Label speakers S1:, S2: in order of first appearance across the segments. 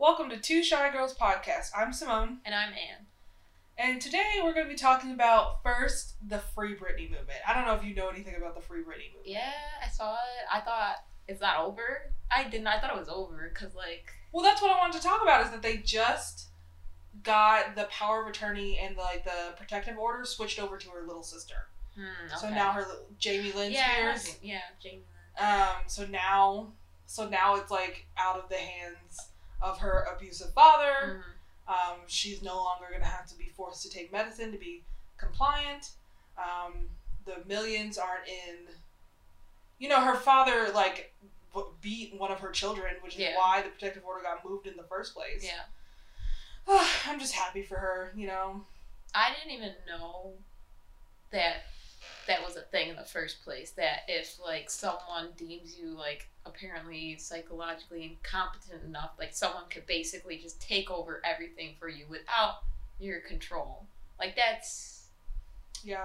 S1: Welcome to Two Shy Girls Podcast. I'm Simone,
S2: And I'm Anne.
S1: and today we're going to be talking about first the Free Britney movement. I don't know if you know anything about the Free Britney movement.
S2: Yeah, I saw it. I thought it's not over. I didn't. I thought it was over because like
S1: Well, that's what I wanted to talk about is that they just got the power of attorney and like the protective order switched over to her little sister.
S2: hmm,
S1: So now her Jamie Lynn
S2: yeah,
S1: Spears.
S2: yeah, Jamie. Lynn.
S1: Um, so now, so now it's like out of the hands of her abusive father.
S2: Mhm.
S1: Um, she's no longer going to have to be forced to take medicine to be compliant. Um, the millions aren't in. You know, her father like w- beat one of her children, which is
S2: Yeah.
S1: why the protective order got moved in the first place.
S2: Yeah,
S1: I'm just happy for her. You know.
S2: I didn't even know that that was a thing in the first place. That if like someone deems you like apparently psychologically incompetent enough, like someone could basically just take over everything for you without your control. Like that's
S1: Yeah.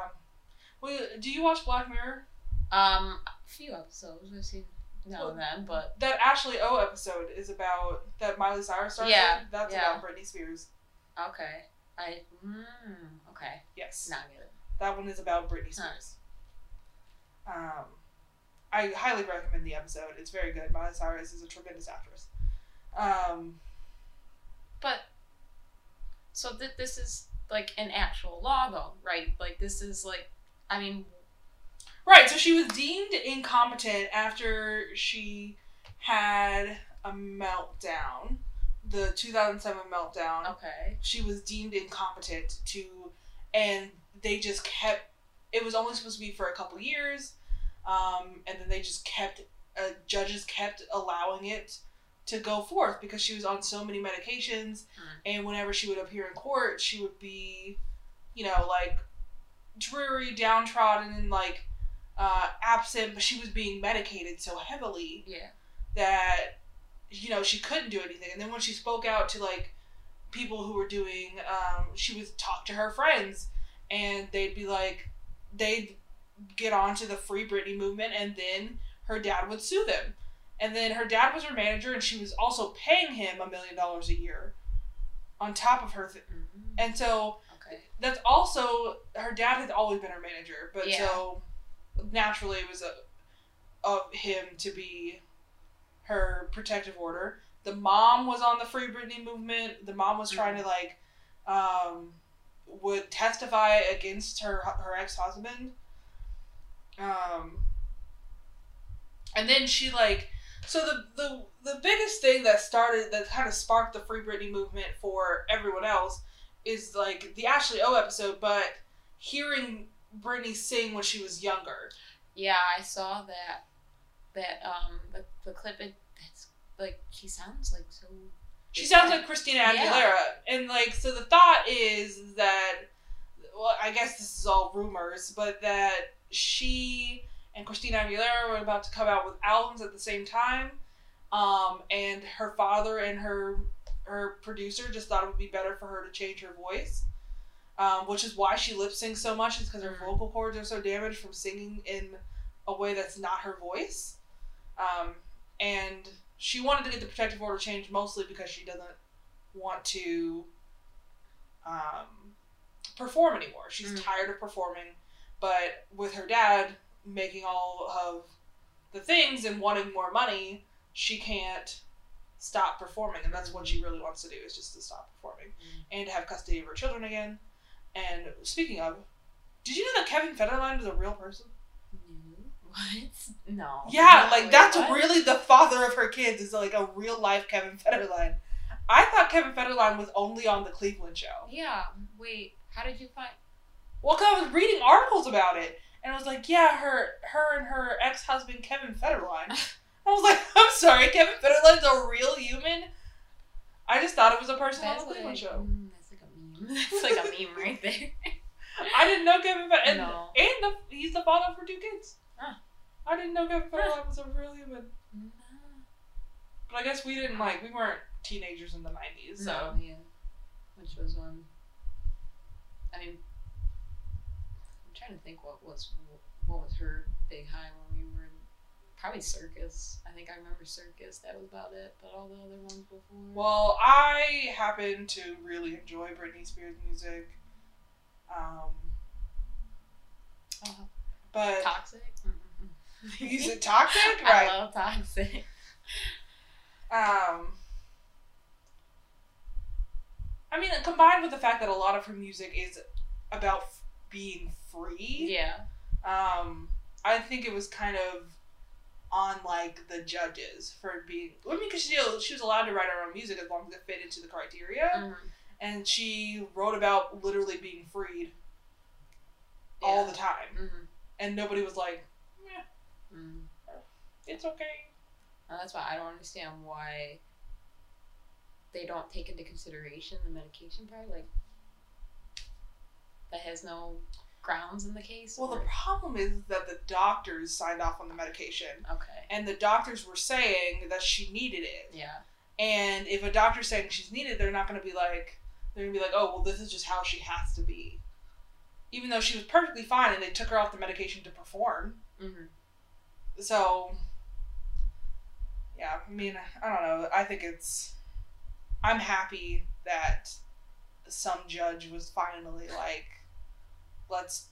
S1: Well, do you watch Black Mirror?
S2: um a few episodes I've seen now
S1: Well,
S2: and then, but
S1: That Ashley O episode is about that Miley Cyrus started.
S2: Yeah,
S1: in. That's
S2: yeah.
S1: about Britney Spears.
S2: okay. I mm, okay.
S1: Yes.
S2: Now I get it.
S1: That one is about Britney. Spears. Um, I highly recommend the episode. It's very good. Miley Cyrus is a tremendous actress. Um,
S2: But so th- this is like an actual law, though, right? Like this is like, I mean,
S1: right. So she was deemed incompetent after she had a meltdown, the 2007 meltdown.
S2: okay,
S1: She was deemed incompetent to, and they just kept. It was only supposed to be for a couple years, um, and then they just kept. Uh, judges kept allowing it to go forth because she was on so many medications,
S2: Hmm.
S1: and whenever she would appear in court, she would be, you know, like dreary, downtrodden, and like uh, absent. But she was being medicated so heavily
S2: yeah,
S1: that you know she couldn't do anything and then when she spoke out to like people who were doing um, she would talk to her friends and they'd be like they'd get onto the free britney movement and then her dad would sue them and then her dad was her manager and she was also paying him a million dollars a year on top of her th-
S2: Mhm.
S1: and so
S2: okay,
S1: that's also her dad had always been her manager, but
S2: Yeah.
S1: so naturally it was a, of him to be her protective order. The mom was on the Free Britney movement. The mom was trying to like um, would testify against her her ex husband. Um, and then she like so the the the biggest thing that started that kind of sparked the Free Britney movement for everyone else is like the Ashley O episode, but hearing Britney sing when she was younger.
S2: yeah, I saw that that um the the clip. It, it's like she sounds like so.
S1: She sounds like Christina Aguilera,
S2: Yeah.
S1: and like so the thought is that well, I guess this is all rumors, but that she and Christina Aguilera were about to come out with albums at the same time, um, and her father and her her producer just thought it would be better for her to change her voice, um, which is why she lip syncs so much. Is because her
S2: Mhm.
S1: vocal cords are so damaged from singing in a way that's not her voice, um, and she wanted to get the protective order changed mostly because she doesn't want to um, perform anymore. She's
S2: Mm.
S1: tired of performing, but with her dad making all of the things and wanting more money, she can't stop performing, and that's what she really wants to do is just to stop performing
S2: Mm.
S1: and have custody of her children again. And speaking of, did you know that Kevin Federline is a real person?
S2: No. What? No.
S1: Yeah,
S2: No,
S1: like
S2: wait,
S1: that's
S2: what?
S1: really the father of her kids is like a real life Kevin Federline. I thought Kevin Federline was only on the Cleveland show.
S2: Yeah. Wait. How did you find?
S1: Well, cause I was reading articles about it, and I was like, yeah, her, her and her ex husband Kevin Federline. I was like, I'm sorry, Kevin Federline's a real human. I just thought it was a person on
S2: That's
S1: the Cleveland
S2: like,
S1: show.
S2: mm, that's like a meme. That's like a meme right there.
S1: I didn't know Kevin Federline, and,
S2: No.
S1: and the, he's the father of her two kids.
S2: Huh.
S1: I didn't know Kevin Federline was a real human. But I guess we didn't like we weren't teenagers in the nineties, so
S2: No, yeah. Which was one. I mean, I'm trying to think what was what was her big high when we were in probably Circus. I think I remember Circus. That was about it. But all the other ones before.
S1: Well, I happen to really enjoy Britney Spears music. Um,
S2: Oh,
S1: but
S2: toxic. Mm-mm.
S1: Is it toxic?
S2: I
S1: Right.
S2: love toxic.
S1: Um, I mean, combined with the fact that a lot of her music is about f- being free,
S2: Yeah.
S1: um, I think it was kind of on like the judges for being. I mean, because she she was allowed to write her own music as long as it fit into the criteria,
S2: Mhm.
S1: and she wrote about literally being freed all the time,
S2: Mhm.
S1: and nobody was like,
S2: Mhm.
S1: "It's okay."
S2: And that's why I don't understand why they don't take into consideration the medication part. Like that has no grounds in the case.
S1: Well, the problem is that the doctors signed off on the medication.
S2: okay.
S1: and the doctors were saying that she needed it.
S2: Yeah.
S1: And if a doctor's saying she's needed, they're not going to be like, they're going to be like, oh, well, this is just how she has to be. Even though she was perfectly fine and they took her off the medication to perform.
S2: hmm
S1: So, yeah, I mean, I don't know. I think it's, I'm happy that some judge was finally like, let's.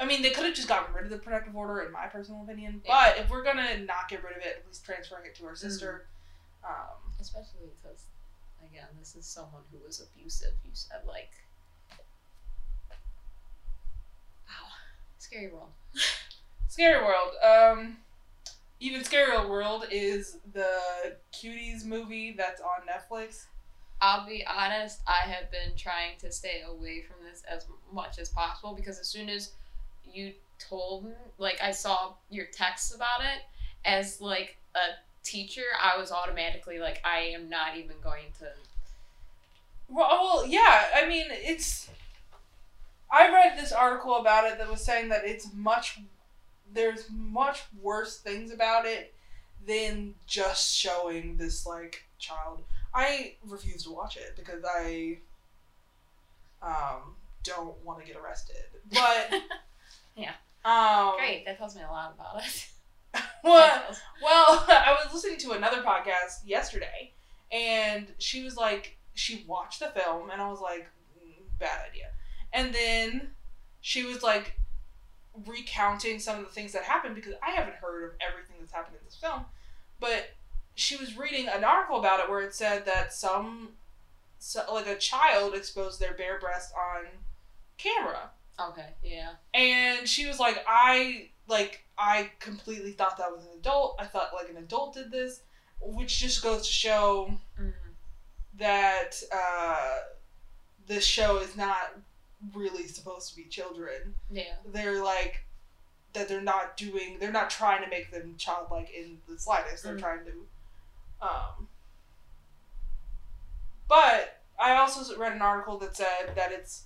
S1: I mean, they could have just gotten rid of the protective order, in my personal opinion. But if we're gonna not get rid of it, at least transferring it to her sister. Um,
S2: Especially because, again, this is someone who was abusive. You said like, wow, scary world.
S1: Scary World. Um, even Scarier World is the Cuties movie that's on Netflix.
S2: I'll be honest, I have been trying to stay away from this as much as possible because as soon as you told me, like, I saw your texts about it, as like a teacher, I was automatically like, I am not even going to.
S1: Well, well, yeah. I mean, it's. I read this article about it that was saying that it's much. There's much worse things about it than just showing this like child. I refuse to watch it because I. Um, don't want to get arrested, but.
S2: Yeah.
S1: Um,
S2: Great, that tells me a lot about it.
S1: Well, well, I was listening to another podcast yesterday, and she was like, she watched the film, and I was like, mm, bad idea. And then she was like recounting some of the things that happened because I haven't heard of everything that's happened in this film, but she was reading an article about it where it said that some, so, like a child exposed their bare breast on camera.
S2: okay, yeah.
S1: And she was like, I like I completely thought that was an adult. I thought like an adult did this, which just goes to show
S2: hmm
S1: that uh, this show is not really supposed to be children.
S2: Yeah.
S1: They're like that they're not doing. They're not trying to make them childlike in the slightest. They're
S2: Mm.
S1: trying to. Um, but I also read an article that said that it's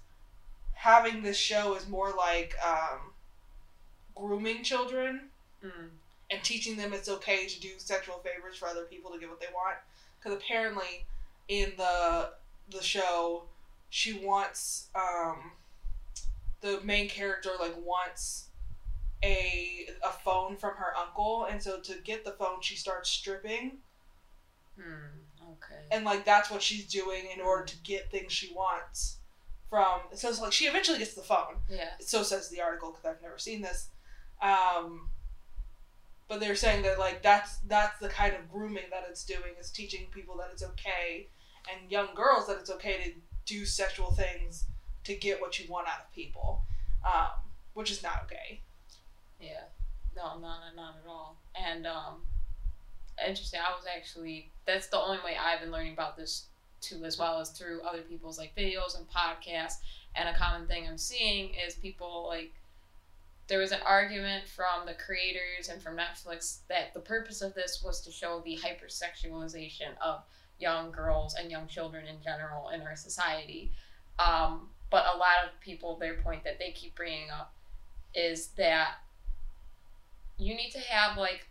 S1: having this show is more like um, grooming children
S2: Mm.
S1: and teaching them it's okay to do sexual favors for other people to get what they want. Because apparently, in the the show, she wants um, the main character like wants a a phone from her uncle, and so to get the phone, she starts stripping,
S2: Mm. Okay.
S1: and like that's what she's doing in order to get things she wants from. So it's like she eventually gets the phone.
S2: Yeah.
S1: so says the article because I've never seen this. Um, but they're saying that like that's that's the kind of grooming that it's doing is teaching people that it's okay and young girls that it's okay to do sexual things to get what you want out of people, um, which is not okay.
S2: Yeah. No, not not at all. And um interesting, I was actually that's the only way I've been learning about this too as well as through other people's like videos and podcasts. And a common thing I'm seeing is people like there was an argument from the creators and from Netflix that the purpose of this was to show the hypersexualization of young girls and young children in general in our society. Um, but a lot of people, their point that they keep bringing up is that you need to have like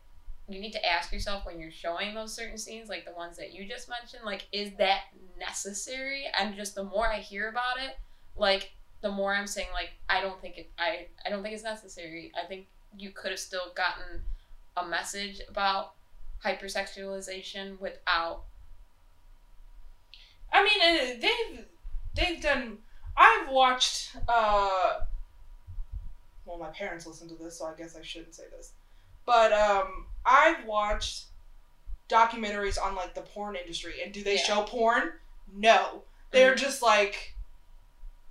S2: you need to ask yourself when you're showing those certain scenes like the ones that you just mentioned like is that necessary and just the more i hear about it like the more i'm saying like i don't think it i i don't think it's necessary i think you could have still gotten a message about hypersexualization without
S1: I mean, they've they've done. I've watched. uh Well, my parents listen to this, so I guess I shouldn't say this. But um I've watched documentaries on like the porn industry, and do they
S2: Yeah.
S1: show porn? No, they're
S2: Mhm.
S1: just like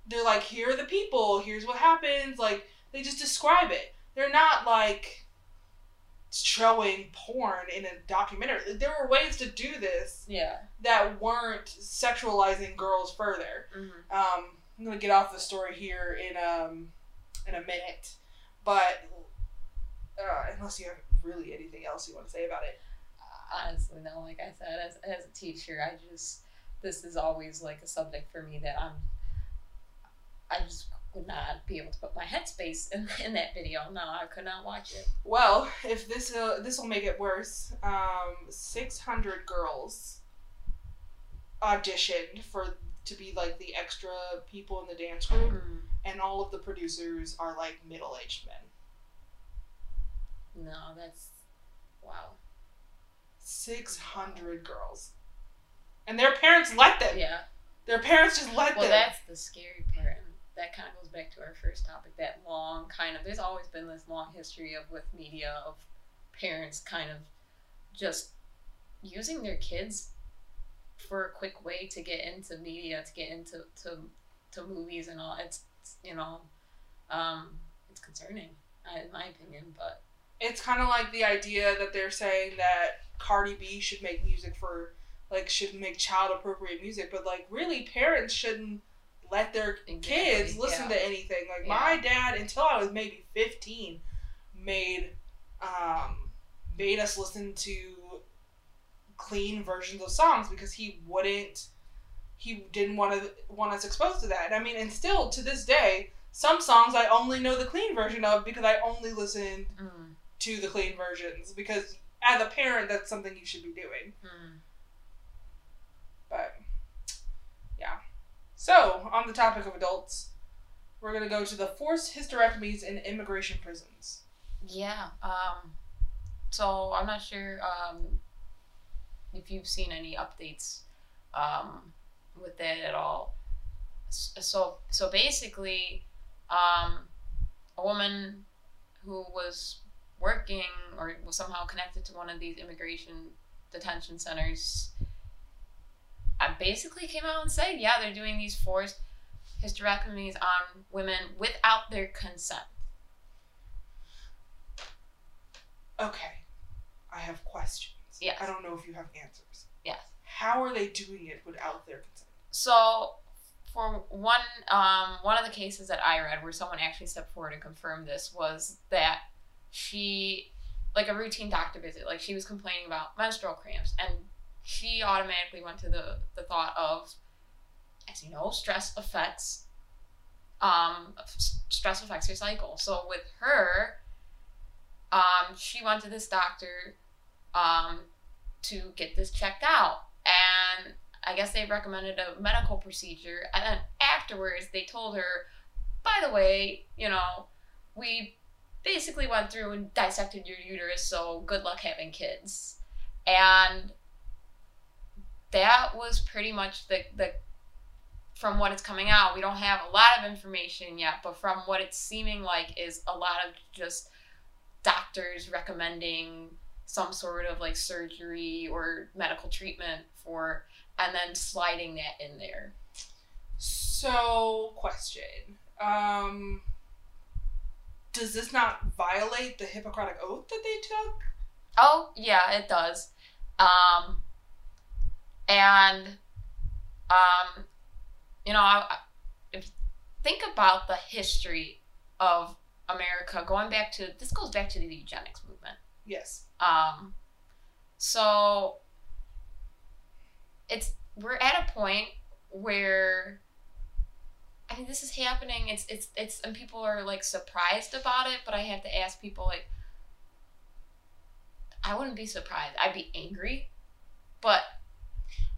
S1: they're like here are the people, here's what happens. Like they just describe it. They're not like showing porn in a documentary. There were ways to do this
S2: yeah
S1: that weren't sexualizing girls further.
S2: mm-hmm.
S1: Um, I'm gonna get off the story here in um in a minute, but uh, unless you have really anything else you want to say about it,
S2: honestly no like i said as, as a teacher i just this is always like a subject for me that i'm i just would not be able to put my headspace in, in that video no i could not watch it
S1: well, if this uh, this will make it worse, um, 600 girls auditioned for to be like the extra people in the dance group,
S2: Mm.
S1: and all of the producers are like middle aged men.
S2: no that's wow
S1: 600 girls. And their parents let them.
S2: yeah
S1: Their parents just let
S2: well
S1: them.
S2: Well, that's the scary part that kind of goes back to our first topic that long kind of there's always been this long history of with media of parents kind of just using their kids for a quick way to get into media to get into to, to movies and all. It's, it's, you know um it's concerning uh, in my opinion but
S1: it's kind of like the idea that they're saying that Cardi B should make music for like should make child appropriate music, but like really parents shouldn't let their kids listen
S2: yeah.
S1: to anything. Like
S2: Yeah.
S1: my dad until I was maybe 15 made um made us listen to clean versions of songs because he wouldn't he didn't want to want us exposed to that. I mean, and still to this day, some songs I only know the clean version of because I only listened
S2: mm,
S1: to the clean versions because as a parent that's something you should be doing
S2: mm.
S1: but so on the topic of adults we're going to go to the forced hysterectomies in immigration prisons
S2: Yeah. Um, so I'm not sure um, if you've seen any updates um, with that at all. So so basically, um, a woman who was working or was somehow connected to one of these immigration detention centers. Basically came out and said, yeah, they're doing these forced hysterectomies on women without their consent.
S1: okay i have questions
S2: Yes.
S1: i don't know if you have answers
S2: Yes.
S1: how are they doing it without their consent
S2: So, for one, um, one of the cases that I read where someone actually stepped forward and confirmed this was that she, like a routine doctor visit, like she was complaining about menstrual cramps, and she automatically went to the the thought of, as you know, stress affects, um, stress affects your cycle. So with her, um, she went to this doctor, um, to get this checked out, and I guess they recommended a medical procedure, and then afterwards they told her, by the way, you know, we basically went through and dissected your uterus, so good luck having kids. And that was pretty much the the from what it's coming out, we don't have a lot of information yet, but from what it's seeming like is a lot of just doctors recommending some sort of like surgery or medical treatment for and then sliding that in there.
S1: so question um does this not violate the hippocratic oath that they took
S2: Oh, yeah, it does. Um and um you know, I, I- if think about the history of America going back to this goes back to the eugenics movement.
S1: yes
S2: Um, so it's we're at a point where I mean this is happening. It's it's it's and people are like surprised about it, but I have to ask people like I wouldn't be surprised. I'd be angry, but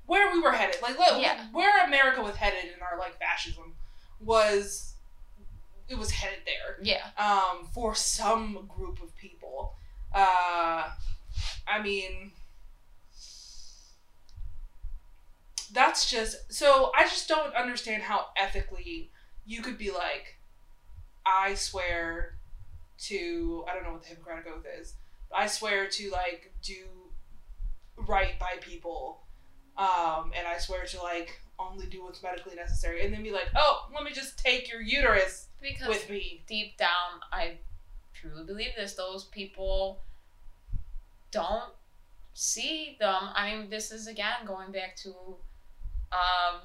S1: where we were headed like look,
S2: Yeah.
S1: where america was headed in our like fascism was it was headed there
S2: yeah,
S1: um for some group of people Uh, I mean, that's just so. I just don't understand how ethically you could be like, I swear to I don't know what the Hippocratic Oath is. But I swear to like do right by people, um, and I swear to like only do what's medically necessary, and then be like, oh, let me just take your uterus
S2: Because
S1: with me.
S2: deep down, I truly believe this. Those people don't see them. I mean, this is again going back to um,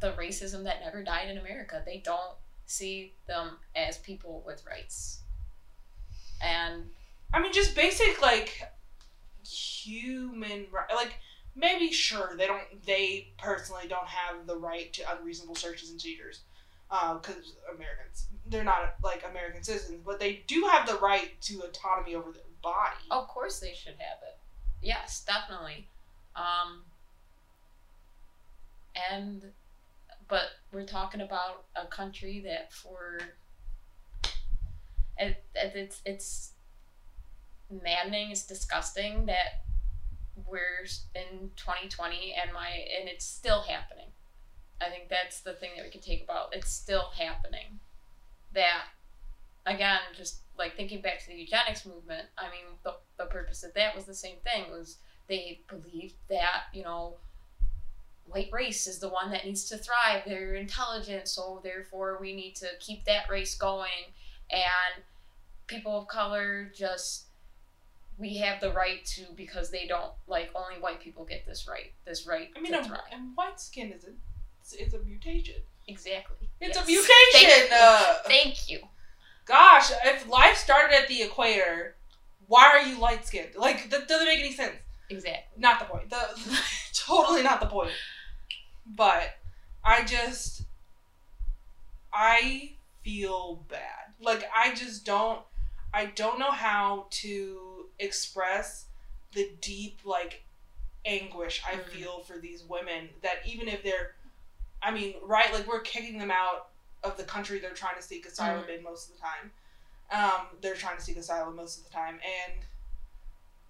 S2: the racism that never died in America. They don't see them as people with rights. And
S1: I mean, just basic like human right. Like maybe sure they don't. They personally don't have the right to unreasonable searches and seizures, because Americans they're not like American citizens, but they do have the right to autonomy over their body.
S2: of course they should have it. Yes, definitely. Um, and but we're talking about a country that for it, it, it's it's maddening it's disgusting that we're in 2020 and my and it's still happening i think that's the thing that we can take about it's still happening that again just like thinking back to the eugenics movement i mean the, the purpose of that was the same thing was they believed that you know white race is the one that needs to thrive. They're intelligent, so therefore we need to keep that race going. And people of color just we have the right to because they don't like only white people get this right. This right
S1: I mean, a, and white skin is a it's, it's a mutation.
S2: Exactly.
S1: It's
S2: Yes.
S1: a mutation.
S2: Thank you.
S1: Uh,
S2: Thank you.
S1: gosh, if life started at the equator, why are you light skinned? Like that doesn't make any sense.
S2: Exactly.
S1: Not the point. The totally not the point. But I just I feel bad. Like I just don't I don't know how to express the deep like anguish I
S2: Mm.
S1: feel for these women that even if they're I mean, right, like we're kicking them out of the country they're trying to seek asylum in most of the time. Um, they're trying to seek asylum most of the time and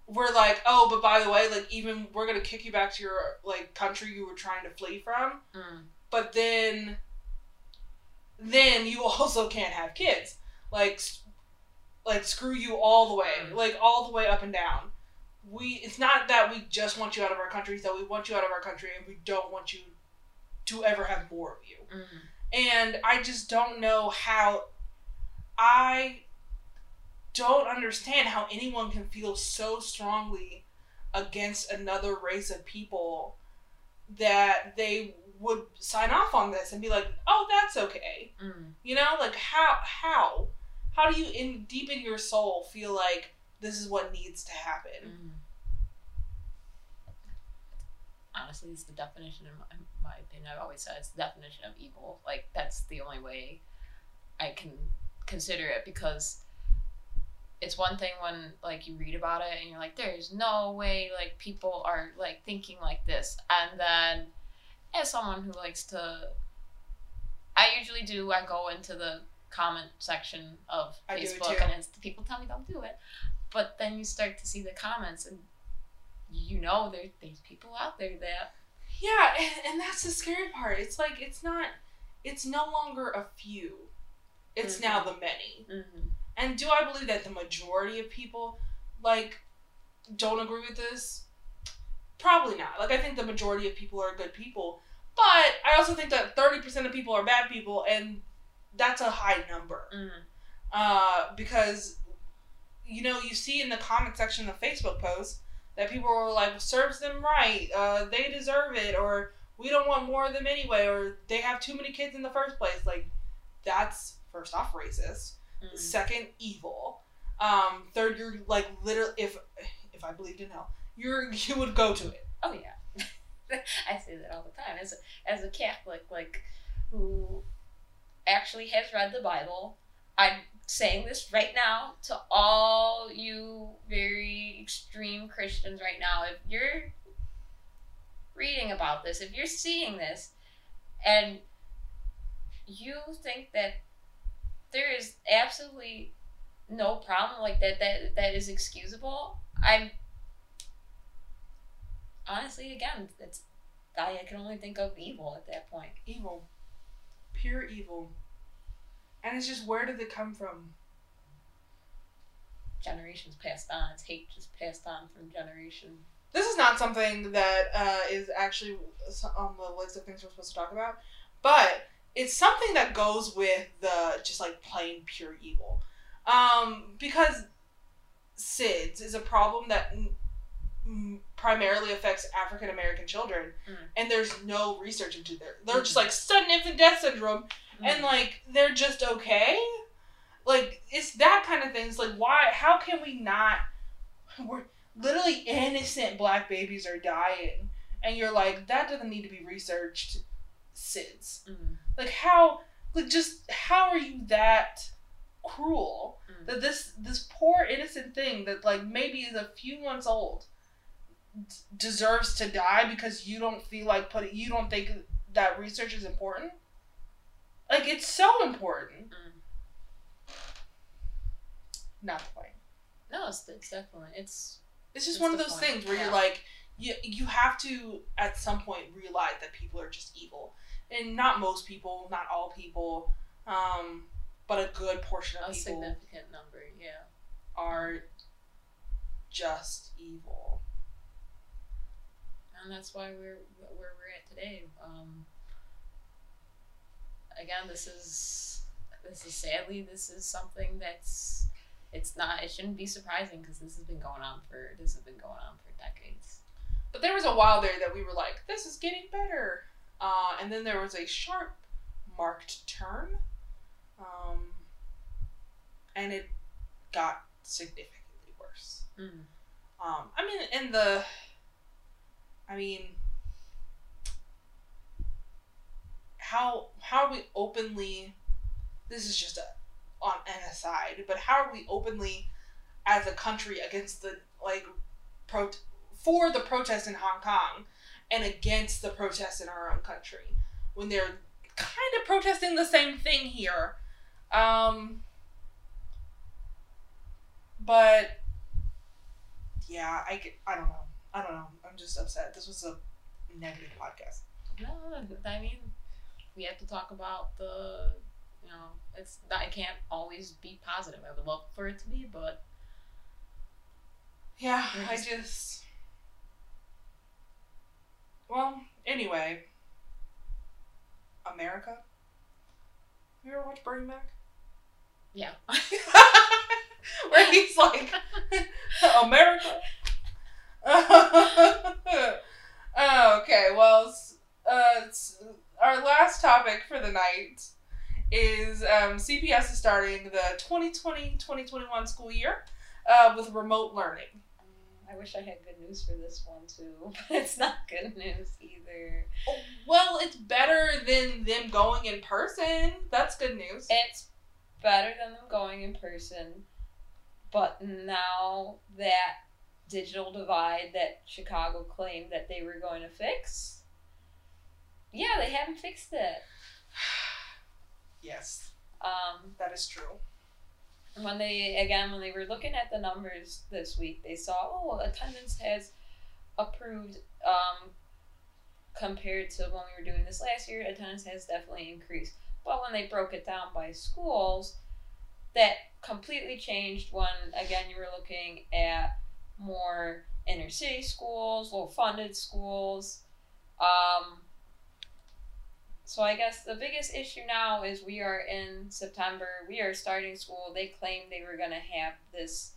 S1: we're like, oh, but by the way, like even we're gonna kick you back to your like country you were trying to flee from,
S2: Mm.
S1: but then then you also can't have kids like like screw you all the way
S2: Mm.
S1: like all the way up and down we it's not that we just want you out of our country that we want you out of our country and we don't want you to ever have more of you
S2: Mm.
S1: and i just don't know how i don't understand how anyone can feel so strongly against another race of people that they would sign off on this and be like, "Oh, that's okay."
S2: Mm.
S1: You know, like how how how do you in deep in your soul feel like this is what needs to happen?
S2: Mm. Honestly, it's the definition, in my, in my opinion. I've always said it's the definition of evil. Like that's the only way I can consider it because it's one thing when like you read about it and you're like, there's no way like people are like thinking like this, and then as someone who likes to, I usually do. I go into the comment section of
S1: I
S2: Facebook and it's people tell me don't do it, but then you start to see the comments and you know there there's people out there that
S1: Yeah, and, and that's the scary part. It's like it's not it's no longer a few. It's
S2: Mhm.
S1: now the many.
S2: mm,
S1: And do I believe that the majority of people like don't agree with this? Probably not. Like I think the majority of people are good people, but I also think that 30% of people are bad people and that's a high number.
S2: mm,
S1: Uh, because you know, you see in the comment section of Facebook posts that people are like serves them right, uh, they deserve it or we don't want more of them anyway or they have too many kids in the first place. Like that's first off racist.
S2: mm.
S1: Second, evil. Um, third, you're like literally if if I believed in hell, you're you would go to it.
S2: Oh yeah, I say that all the time. As a, as a Catholic, like who actually has read the Bible, I'm saying this right now to all you very extreme Christians right now. If you're reading about this, if you're seeing this, and you think that there is absolutely no problem. Like that that that is excusable. I'm honestly again, it's I can only think of evil at that point.
S1: Evil. Pure evil. And it's just where did it come from?
S2: Generations passed on. It's hate just passed on from generation.
S1: This is not something that uh, is actually on the list of things we're supposed to talk about, but it's something that goes with the just like plain pure evil. Um, because SIDS is a problem that primarily affects African American children,
S2: Mm.
S1: and there's no research into there. They're just like sudden infant death syndrome, and like they're just okay. Like it's that kind of thing. It's like why? How can we not? We're literally innocent black babies are dying, and you're like that doesn't need to be researched. SIDS.
S2: Mm.
S1: Like how? Like just how are you that cruel?
S2: Mm.
S1: that this this poor innocent thing that like maybe is a few months old deserves to die because you don't feel like putting you don't think that research is important like it's so important
S2: Mm.
S1: not the point
S2: No, it's, it's definitely it's
S1: it's just
S2: That's
S1: one of those
S2: point,
S1: things where
S2: yeah.
S1: you're like you, you have to at some point realize that people are just evil and not most people not all people um but a good portion
S2: a
S1: of people A
S2: significant number. Yeah.
S1: are just evil
S2: and that's why we're where we're at today. Um, again, this is this is sadly this is something that's it's not it shouldn't be surprising because this has been going on for this has been going on for decades.
S1: But there was a while there that we were like, this is getting better. Uh, and then there was a sharp, marked turn. Um, and it got significantly worse.
S2: Mm.
S1: Um, I mean, in the. I mean. How how are we openly? This is just a on an aside, but how are we openly, as a country, against the like, pro for the protests in Hong Kong, and against the protests in our own country when they're kind of protesting the same thing here. Um, but yeah, I I don't know. I don't know. I'm just upset. This was a negative podcast.
S2: No, I mean, we have to talk about the, you know, it's it can't always be positive. I would love for it to be, but
S1: Yeah, I
S2: just-.
S1: Well, anyway. America. You ever watch Bernie Mac?
S2: yeah.
S1: Where he's like, America. Okay, well, uh, our last topic for the night is um, CPS is starting the 2020-2021 school year uh, with remote learning.
S2: Um, I wish I had good news for this one too, but it's not good news either.
S1: Well, it's better than them going in person. That's good news.
S2: It's better than them going in person, but now that digital divide that Chicago claimed that they were going to fix, yeah, they haven't fixed it.
S1: Yes,
S2: Um,
S1: that is true.
S2: And when they again when they were looking at the numbers this week they saw oh attendance has approved um, compared to when we were doing this last year attendance has definitely increased but when they broke it down by schools that completely changed when again you were looking at more inner city schools low funded schools um, so I guess the biggest issue now is we are in September. We are starting school. They claimed they were gonna have this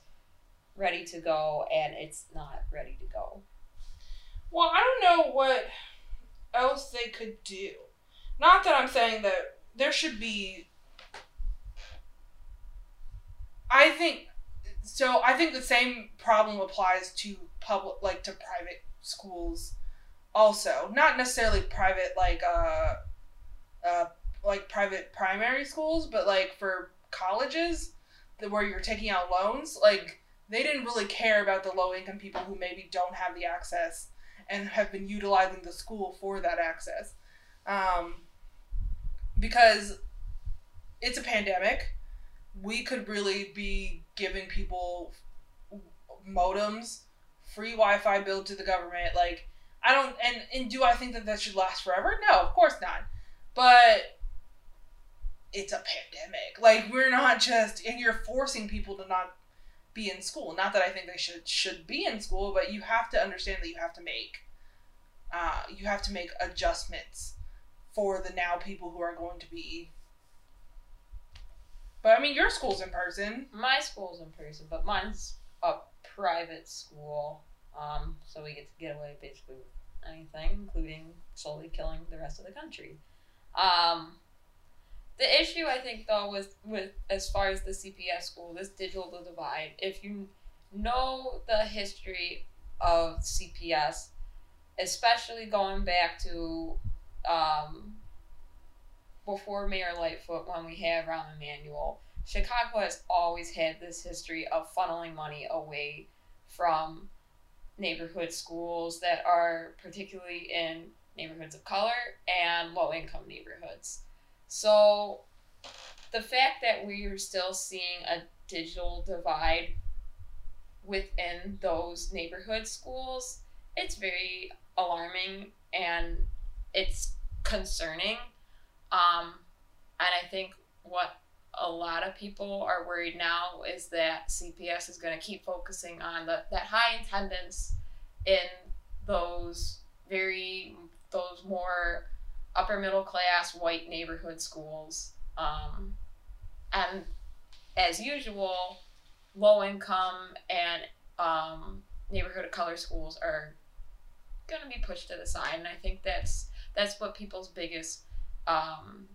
S2: ready to go, and it's not ready to go.
S1: Well, I don't know what else they could do. Not that I'm saying that there should be. I think so. I think the same problem applies to public, like to private schools, also. Not necessarily private, like uh, uh, like private primary schools, but like for colleges, that where you're taking out loans, like they didn't really care about the low income people who maybe don't have the access and have been utilizing the school for that access. Um, because it's a pandemic. We could really be giving people modems, free Wi-Fi billed to the government. Like, I don't, and and do I think that that should last forever? No, of course not. But it's a pandemic. Like, we're not just, and you're forcing people to not be in school. Not that I think they should should be in school, but you have to understand that you have to make, uh, you have to make adjustments for the now people who are going to be. But I mean, your school's in person.
S2: My school's in person, but mine's a private school. Um, so we get to get away basically with anything, including slowly killing the rest of the country. Um, the issue I think though with with as far as the CPS school, this digital divide, if you know the history of CPS, especially going back to um, before Mayor Lightfoot when we had Rahm Emanuel, Chicago has always had this history of funneling money away from neighborhood schools that are particularly in neighborhoods of color and low income neighborhoods. So the fact that we are still seeing a digital divide within those neighborhood schools, it's very alarming and it's concerning. Um, and I think what a lot of people are worried now is that CPS is going to keep focusing on the, that high attendance in those very those more upper middle class white neighborhood schools. Um, and as usual low income and um, neighborhood of color schools are going to be pushed to the side. And i think that's that's what people's biggest um,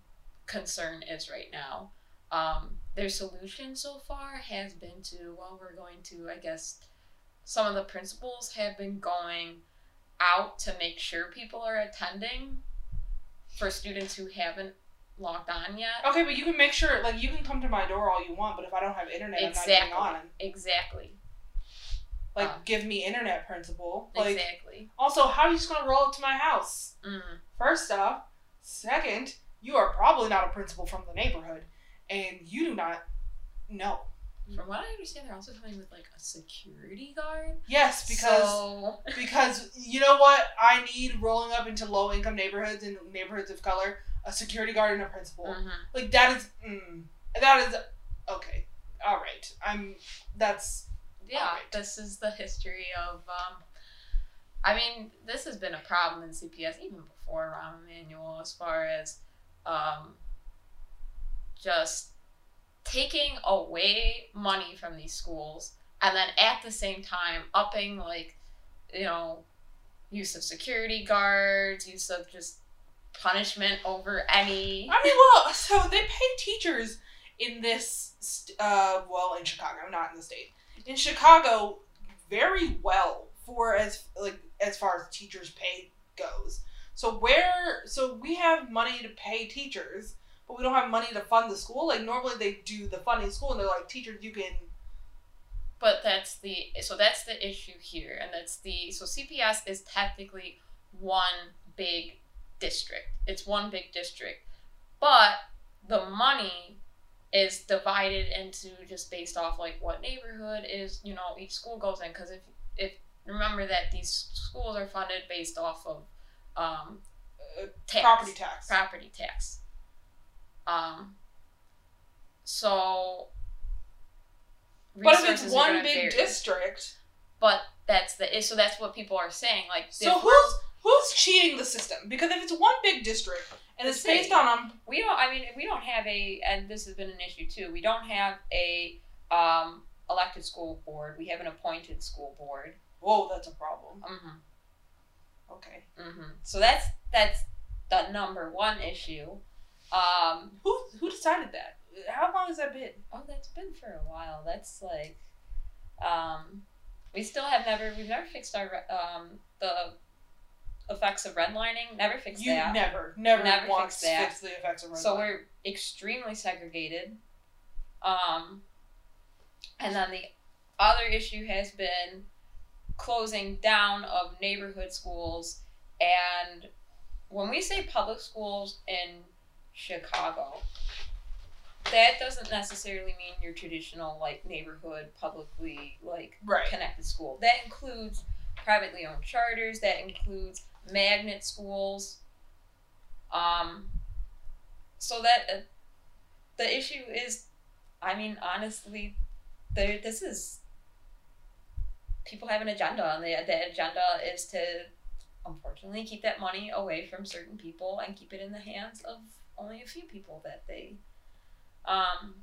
S2: concern is right now um, their solution so far has been to well we're going to i guess some of the principals have been going out to make sure people are attending for students who haven't logged on yet.
S1: Okay, but you can make sure, like, you can come to my door all you want, but if I don't have internet,
S2: exactly.
S1: I'm not getting on.
S2: Exactly.
S1: Like,
S2: Um,
S1: give me internet, principal. Like,
S2: exactly.
S1: also, how are you just gonna roll up to my house?
S2: Mm.
S1: First off, second, you are probably not a principal from the neighborhood, and you do not know.
S2: From what I understand, they're also coming with like a security guard.
S1: Yes, because
S2: So-
S1: because you know what I need rolling up into low income neighborhoods and neighborhoods of color, a security guard and a principal.
S2: Mhm.
S1: Like that is mm, that is okay. All right, I'm that's
S2: yeah, this is the history of. Um, I mean, this has been a problem in CPS even before Rahm Emanuel, as far as um, just taking away money from these schools and then at the same time upping like you know use of security guards use of just punishment over any
S1: I mean, well, so they pay teachers in this, uh, well, in Chicago, not in the state. In Chicago, very well for as like as far as teachers' pay goes. So where, so we have money to pay teachers, but we don't have money to fund the school. Like normally they do the funding school, and they're like, teachers, you can.
S2: but that's the so that's the issue here and that's the so cps is technically one big district it's one big district but the money is divided into just based off like what neighborhood is you know each school goes in because if if remember that these schools are funded based off of um tax,
S1: Property tax.
S2: property tax um so
S1: But if it's one big
S2: vary.
S1: district,
S2: But that's the so that's what people are saying. Like
S1: so who's who's cheating the system? Because if it's one big district and it's based on um,
S2: we don't. I mean, we don't have a, and this has been an issue too. We don't have a um, elected school board. We have an appointed school board.
S1: Whoa, that's a problem.
S2: hmm
S1: Okay,
S2: hmm So that's that's the number one issue. Um,
S1: who who decided that? How long has that been?
S2: oh, that's been for a while. That's like, um, we still have never. We've never fixed our um the effects of redlining. Never fixed
S1: You
S2: that.
S1: never, never,
S2: Never
S1: once
S2: fixed that.
S1: fixed the effects of red
S2: So we're extremely segregated. Um, and then the other issue has been closing down of neighborhood schools. And when we say public schools in Chicago, that doesn't necessarily mean your traditional like neighborhood publicly like
S1: Right.
S2: connected school. That includes privately owned charters. That includes magnet schools. Um. So that uh, the issue is, I mean, honestly, there. This is people have an agenda, and the the agenda is to, unfortunately, keep that money away from certain people and keep it in the hands of only a few people that they um.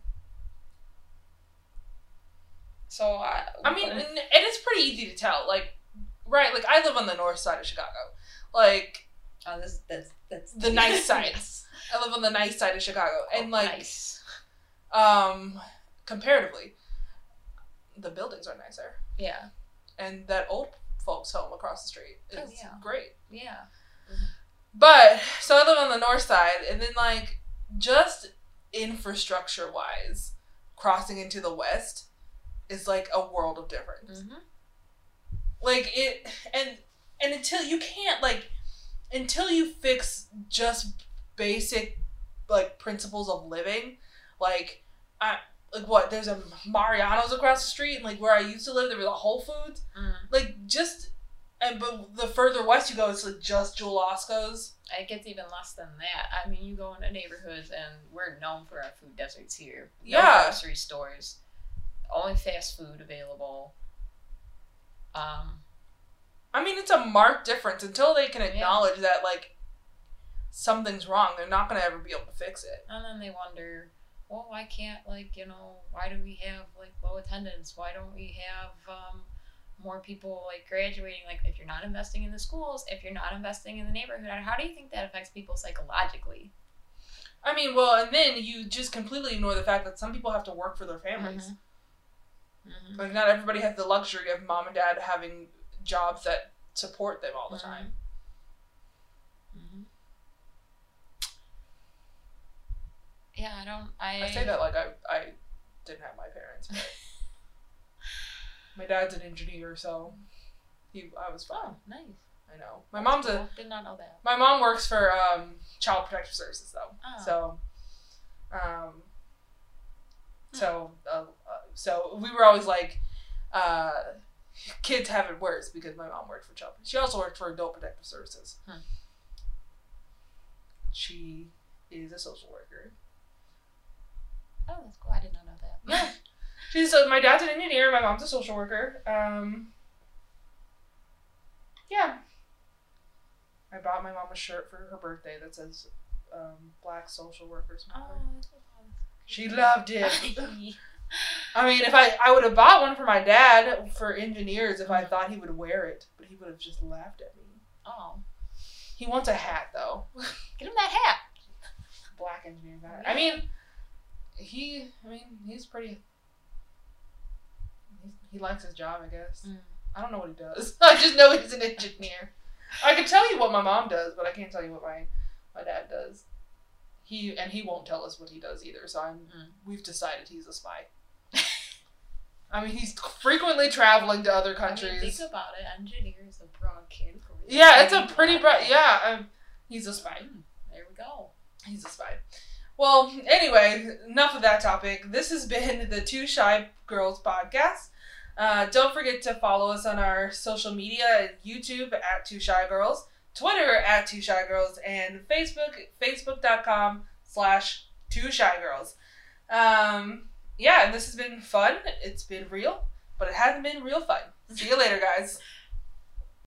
S2: So I.
S1: I mean, and and it's pretty easy to tell. Like, right? Like, I live on the north side of Chicago. Like,
S2: oh, this that's that's
S1: the nice side. I live on the nice side of Chicago, and
S2: Oh,
S1: like,
S2: nice.
S1: um, comparatively, the buildings are nicer,
S2: Yeah,
S1: and that old folks' home across the street is
S2: Oh, yeah.
S1: great.
S2: yeah.
S1: But so I live on the north side, and then like just infrastructure wise, crossing into the west is like a world of difference.
S2: Mm-hmm.
S1: Like it, and and until you can't like until you fix just basic like principles of living, like I like what there's a Mariano's across the street, and like where I used to live, there was a Whole Foods.
S2: Mm.
S1: Like just and but the further west you go, it's like just Jewel Osco's.
S2: It gets even less than that. I mean, you go into neighborhoods, and we're known for our food deserts here. No
S1: Yeah.
S2: grocery stores, only fast food available. Um,
S1: I mean, it's a marked difference. Until they can
S2: Yeah.
S1: acknowledge that, like, something's wrong, they're not going to ever be able to fix it.
S2: and then they wonder, well, why can't like you know why do we have like low attendance? Why don't we have um, more people like graduating? Like if you're not investing in the schools, if you're not investing in the neighborhood, how do you think that affects people psychologically?
S1: I mean, well, and then you just completely ignore the fact that some people have to work for their families.
S2: Mhm.
S1: Like, not everybody has the luxury of mom and dad having jobs that support them all the
S2: Mhm.
S1: time.
S2: Yeah, I don't. I,
S1: I say that like I, I didn't have my parents, but my dad's an engineer, so he I was fine.
S2: Oh, nice.
S1: I know. My mom's a
S2: Did not know that.
S1: My mom works for um, Child Protective Services, though.
S2: Oh.
S1: So, um, so, uh, uh, so we were always like, uh, kids have it worse because my mom worked for Child. She also worked for Adult Protective Services.
S2: Hmm.
S1: She is a social worker.
S2: Oh, that's cool. I did not know that.
S1: Yeah. She's so my dad's an engineer. My mom's a social worker. Um, yeah. I bought my mom a shirt for her birthday that says um, "Black Social Workers."
S2: Oh.
S1: She loved it. I mean, if I I would have bought one for my dad for engineers if I thought he would wear it, but he would have just laughed at me.
S2: oh,
S1: He wants a hat though,
S2: get him that hat.
S1: black engineer hat. I mean, he. I mean, he's pretty. He's, he likes his job, I guess.
S2: Mm.
S1: I don't know what he does. I just know he's an engineer. I can tell you what my mom does, but I can't tell you what my my dad does. He and he won't tell us what he does either. So I'm
S2: Mm.
S1: we've decided he's a spy. I mean, he's frequently traveling to other
S2: I mean,
S1: countries.
S2: think about it. Engineer is a broad category.
S1: yeah, it's a pretty broad. Yeah, um, he's a spy.
S2: Mm, There we go.
S1: He's a spy. Well, anyway, enough of that topic. This has been the Two Shy Girls podcast. Uh, don't forget to follow us on our social media YouTube at Two Shy Girls, Twitter at Two Shy Girls, and Facebook, facebook.com slash Two Shy Girls. Um, yeah, and this has been fun. It's been real, but it hasn't been real fun. See you later, guys.